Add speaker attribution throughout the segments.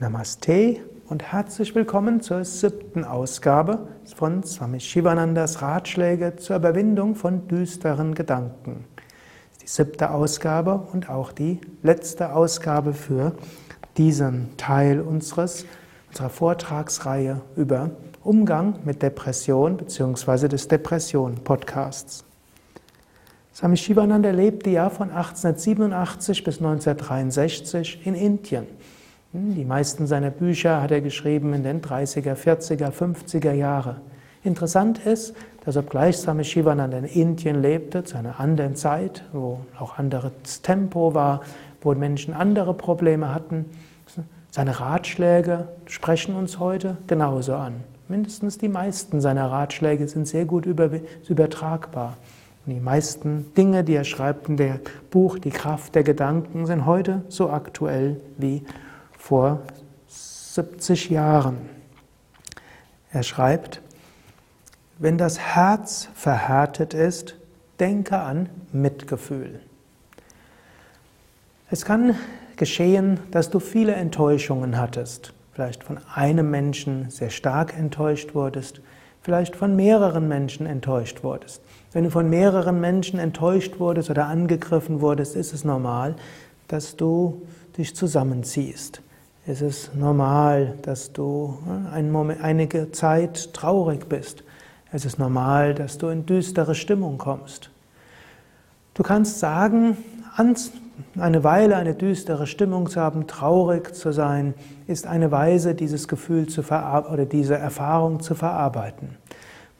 Speaker 1: Namaste und herzlich willkommen zur siebten Ausgabe von Swami Shivanandas Ratschläge zur Überwindung von düsteren Gedanken. Die siebte Ausgabe und auch die letzte Ausgabe für diesen Teil unseres, unserer Vortragsreihe über Umgang mit Depression bzw. des Depression-Podcasts. Swami Shivananda lebte ja von 1887 bis 1963 in Indien. Die meisten seiner Bücher hat er geschrieben in den 30er, 40er, 50er Jahre. Interessant ist, dass obgleich Swami Shivananda in Indien lebte, zu einer anderen Zeit, wo auch anderes Tempo war, wo Menschen andere Probleme hatten, seine Ratschläge sprechen uns heute genauso an. Mindestens die meisten seiner Ratschläge sind sehr gut übertragbar. Und die meisten Dinge, die er schreibt in dem Buch Die Kraft der Gedanken, sind heute so aktuell wie vor 70 Jahren. Er schreibt, wenn das Herz verhärtet ist, denke an Mitgefühl. Es kann geschehen, dass du viele Enttäuschungen hattest, vielleicht von einem Menschen sehr stark enttäuscht wurdest, vielleicht von mehreren Menschen enttäuscht wurdest. Wenn du von mehreren Menschen enttäuscht wurdest oder angegriffen wurdest, ist es normal, dass du dich zusammenziehst. Es ist normal, dass du einen Moment, einige Zeit traurig bist. Es ist normal, dass du in düstere Stimmung kommst. Du kannst sagen, eine Weile eine düstere Stimmung zu haben, traurig zu sein, ist eine Weise, dieses Gefühl zu verarbeiten oder diese Erfahrung zu verarbeiten.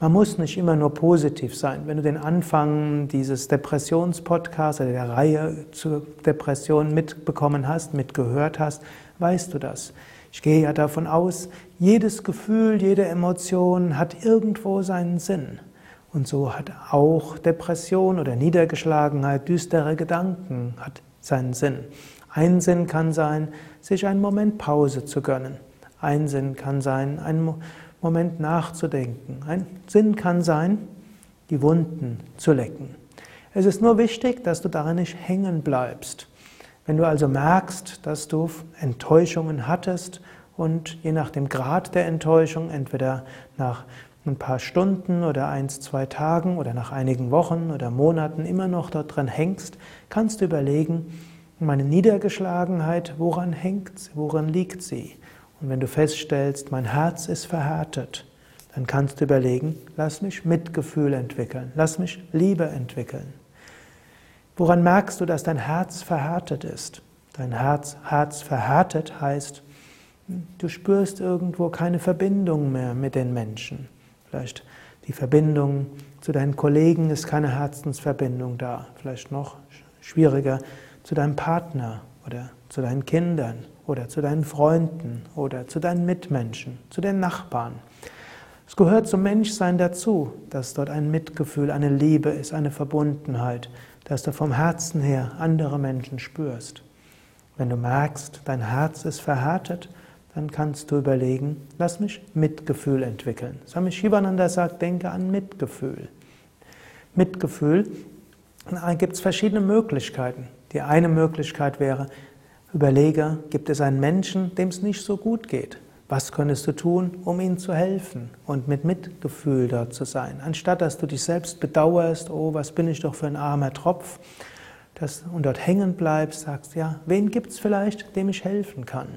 Speaker 1: Man muss nicht immer nur positiv sein. Wenn du den Anfang dieses Depressionspodcasts oder der Reihe zur Depression mitbekommen hast, mitgehört hast, weißt du das. Ich gehe ja davon aus, jedes Gefühl, jede Emotion hat irgendwo seinen Sinn. Und so hat auch Depression oder Niedergeschlagenheit, düstere Gedanken, hat seinen Sinn. Ein Sinn kann sein, sich einen Moment Pause zu gönnen. Ein Sinn kann sein, einen Moment nachzudenken. Ein Sinn kann sein, die Wunden zu lecken. Es ist nur wichtig, dass du daran nicht hängen bleibst. Wenn du also merkst, dass du Enttäuschungen hattest und je nach dem Grad der Enttäuschung, entweder nach ein paar Stunden oder eins, zwei Tagen oder nach einigen Wochen oder Monaten immer noch dort dran hängst, kannst du überlegen, meine Niedergeschlagenheit, woran hängt sie, woran liegt sie? Und wenn du feststellst, mein Herz ist verhärtet, dann kannst du überlegen, lass mich Mitgefühl entwickeln, lass mich Liebe entwickeln. Woran merkst du, dass dein Herz verhärtet ist? Dein Herz, Herz verhärtet heißt, du spürst irgendwo keine Verbindung mehr mit den Menschen. Vielleicht die Verbindung zu deinen Kollegen ist keine Herzensverbindung da. Vielleicht noch schwieriger zu deinem Partner oder zu deinen Kindern oder zu deinen Freunden oder zu deinen Mitmenschen, zu den Nachbarn. Es gehört zum Menschsein dazu, dass dort ein Mitgefühl, eine Liebe ist, eine Verbundenheit, dass du vom Herzen her andere Menschen spürst. Wenn du merkst, dein Herz ist verhärtet, dann kannst du überlegen, lass mich Mitgefühl entwickeln. Swami Shivananda sagt, denke an Mitgefühl. Mitgefühl, gibt es verschiedene Möglichkeiten. Die eine Möglichkeit wäre, Überlege, gibt es einen Menschen, dem es nicht so gut geht? Was könntest du tun, um ihm zu helfen und mit Mitgefühl dort zu sein? Anstatt dass du dich selbst bedauerst, oh, was bin ich doch für ein armer Tropf, dass, und dort hängen bleibst, sagst, ja, wen gibt es vielleicht, dem ich helfen kann?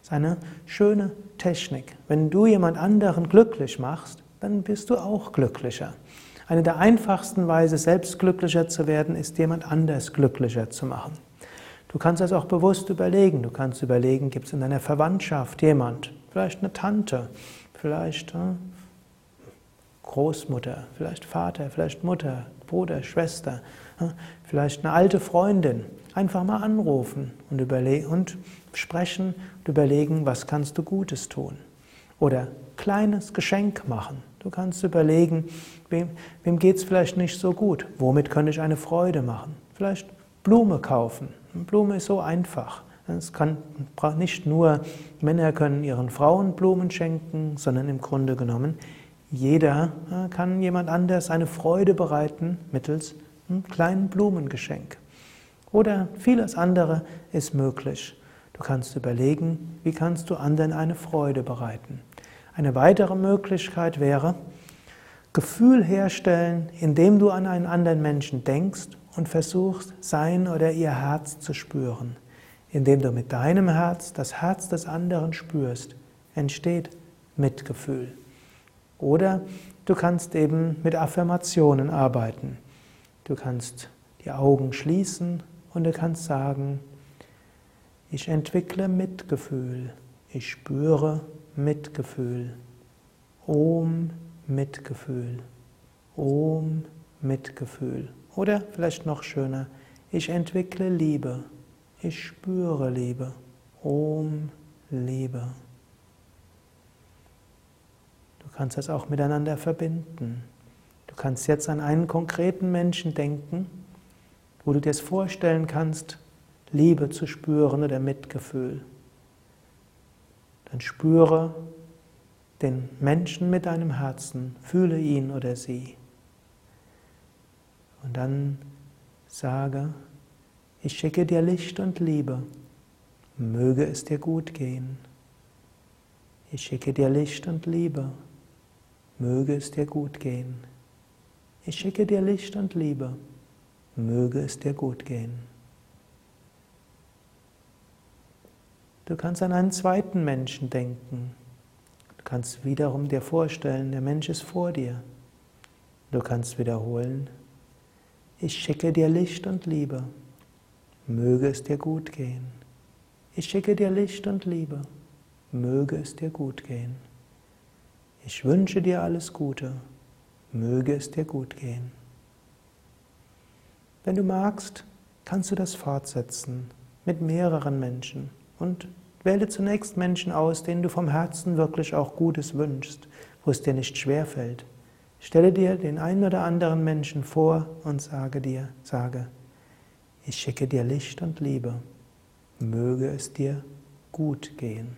Speaker 1: Das ist eine schöne Technik. Wenn du jemand anderen glücklich machst, dann bist du auch glücklicher. Eine der einfachsten Weise, selbst glücklicher zu werden, ist, jemand anders glücklicher zu machen. Du kannst das auch bewusst überlegen. Du kannst überlegen, gibt es in deiner Verwandtschaft jemand, vielleicht eine Tante, vielleicht äh, Großmutter, vielleicht Vater, vielleicht Mutter, Bruder, Schwester, äh, vielleicht eine alte Freundin. Einfach mal anrufen und, und sprechen und überlegen, was kannst du Gutes tun. Oder kleines Geschenk machen. Du kannst überlegen, wem, wem geht es vielleicht nicht so gut, womit könnte ich eine Freude machen. Vielleicht Blume kaufen. Blume ist so einfach. Es kann nicht nur Männer können ihren Frauen Blumen schenken, sondern im Grunde genommen jeder äh, kann jemand anders eine Freude bereiten mittels einem kleinen Blumengeschenk. Oder vieles andere ist möglich. Du kannst überlegen, wie kannst du anderen eine Freude bereiten. Eine weitere Möglichkeit wäre, Gefühl herstellen, indem du an einen anderen Menschen denkst und versuchst, sein oder ihr Herz zu spüren. Indem du mit deinem Herz das Herz des anderen spürst, entsteht Mitgefühl. Oder du kannst eben mit Affirmationen arbeiten. Du kannst die Augen schließen und du kannst sagen, ich entwickle Mitgefühl, ich spüre Mitgefühl. Om Mitgefühl. Om Mitgefühl. Oder vielleicht noch schöner, ich entwickle Liebe, ich spüre Liebe. Om Liebe. Du kannst das auch miteinander verbinden. Du kannst jetzt an einen konkreten Menschen denken, wo du dir es vorstellen kannst, Liebe zu spüren oder Mitgefühl. Dann spüre den Menschen mit deinem Herzen, fühle ihn oder sie. Und dann sage, ich schicke dir Licht und Liebe, möge es dir gut gehen. Ich schicke dir Licht und Liebe, möge es dir gut gehen. Ich schicke dir Licht und Liebe, möge es dir gut gehen. Du kannst an einen zweiten Menschen denken. Du kannst wiederum dir vorstellen, der Mensch ist vor dir. Du kannst wiederholen, ich schicke dir Licht und Liebe. Möge es dir gut gehen. Ich schicke dir Licht und Liebe. Möge es dir gut gehen. Ich wünsche dir alles Gute. Möge es dir gut gehen. Wenn du magst, kannst du das fortsetzen mit mehreren Menschen. Und wähle zunächst Menschen aus, denen du vom Herzen wirklich auch Gutes wünschst, wo es dir nicht schwer fällt. Stelle dir den einen oder anderen Menschen vor und sage dir, sage, ich schicke dir Licht und Liebe. Möge es dir gut gehen.